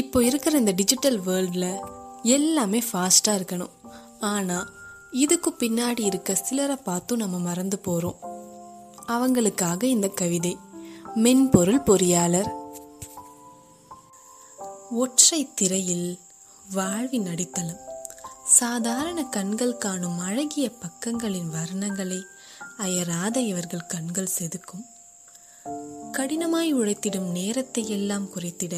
இப்போ இருக்கிற இந்த டிஜிட்டல் வேர்ல்டில் எல்லாமே ஃபாஸ்ட்டாக இருக்கணும். ஆனால் இதுக்கு பின்னாடி இருக்க சிலரை பார்த்தும் நம்ம மறந்து போகிறோம் அவங்களுக்காக இந்த கவிதை மென்பொருள் பொறியாளர். ஒற்றை திரையில் வாழ்வின் அடித்தளம். சாதாரண கண்கள் காணும் அழகிய பக்கங்களின் வர்ணங்களை அயராத இவர்கள் கண்கள் செதுக்கும். கடினமாய் உழைத்திடும் நேரத்தை எல்லாம் குறைத்திட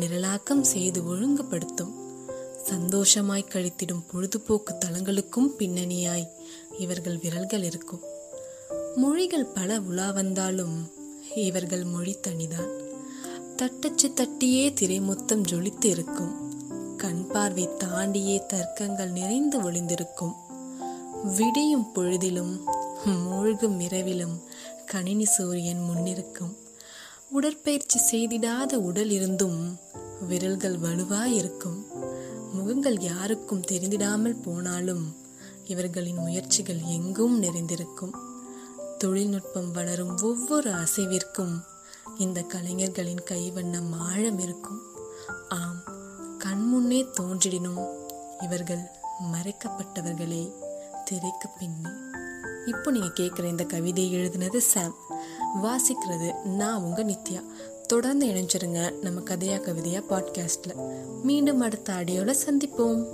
நிரலாக்கம் செய்து ஒழுங்குபடுத்தும். சந்தோஷமாய் கழித்திடும் பொழுதுபோக்கு தளங்களுக்கும் பின்னணியாய் இவர்கள் விரல்கள் இருக்கும். மொழிகள் பல உலா வந்தாலும் இவர்கள் மொழி தனிதான். தட்டச்சு தட்டியே திரைமுத்தம் ஜொலித்து இருக்கும். கண் பார்வை தாண்டியே தர்க்கங்கள் நிறைந்து ஒளிந்திருக்கும். விடியும் பொழுதிலும் மூழ்கும் இரவிலும் கணினி சூரியன் முன்னிருக்கும். உடற்பயிற்சி செய்திடாத உடல் இருந்தும் விரல்கள் வலுவாயிருக்கும். முகங்கள் யாருக்கும் தெரிந்திடாமல் போனாலும் இவர்களின் முயற்சிகள் எங்கும் நிறைந்திருக்கும். தொழில்நுட்பம் வளரும் ஒவ்வொரு அசைவிற்கும் இந்த கலைஞர்களின் கைவண்ணம் ஆழம் இருக்கும் ஆம் கண்முன்னே தோன்றிடினும் இவர்கள் மறைக்கப்பட்டவர்களே திரைக்கு பின்னே. இப்போ நீங்கள் கேட்குற இந்த கவிதை எழுதினது சாம் வாசிக்கிறது நான் உங்கள் நித்யா. தொடர்ந்து இணைஞ்சிருங்க நம்ம கதையா கவிதையா பாட்காஸ்டில் மீண்டும் அடுத்த ஆடியோவில் சந்திப்போம்.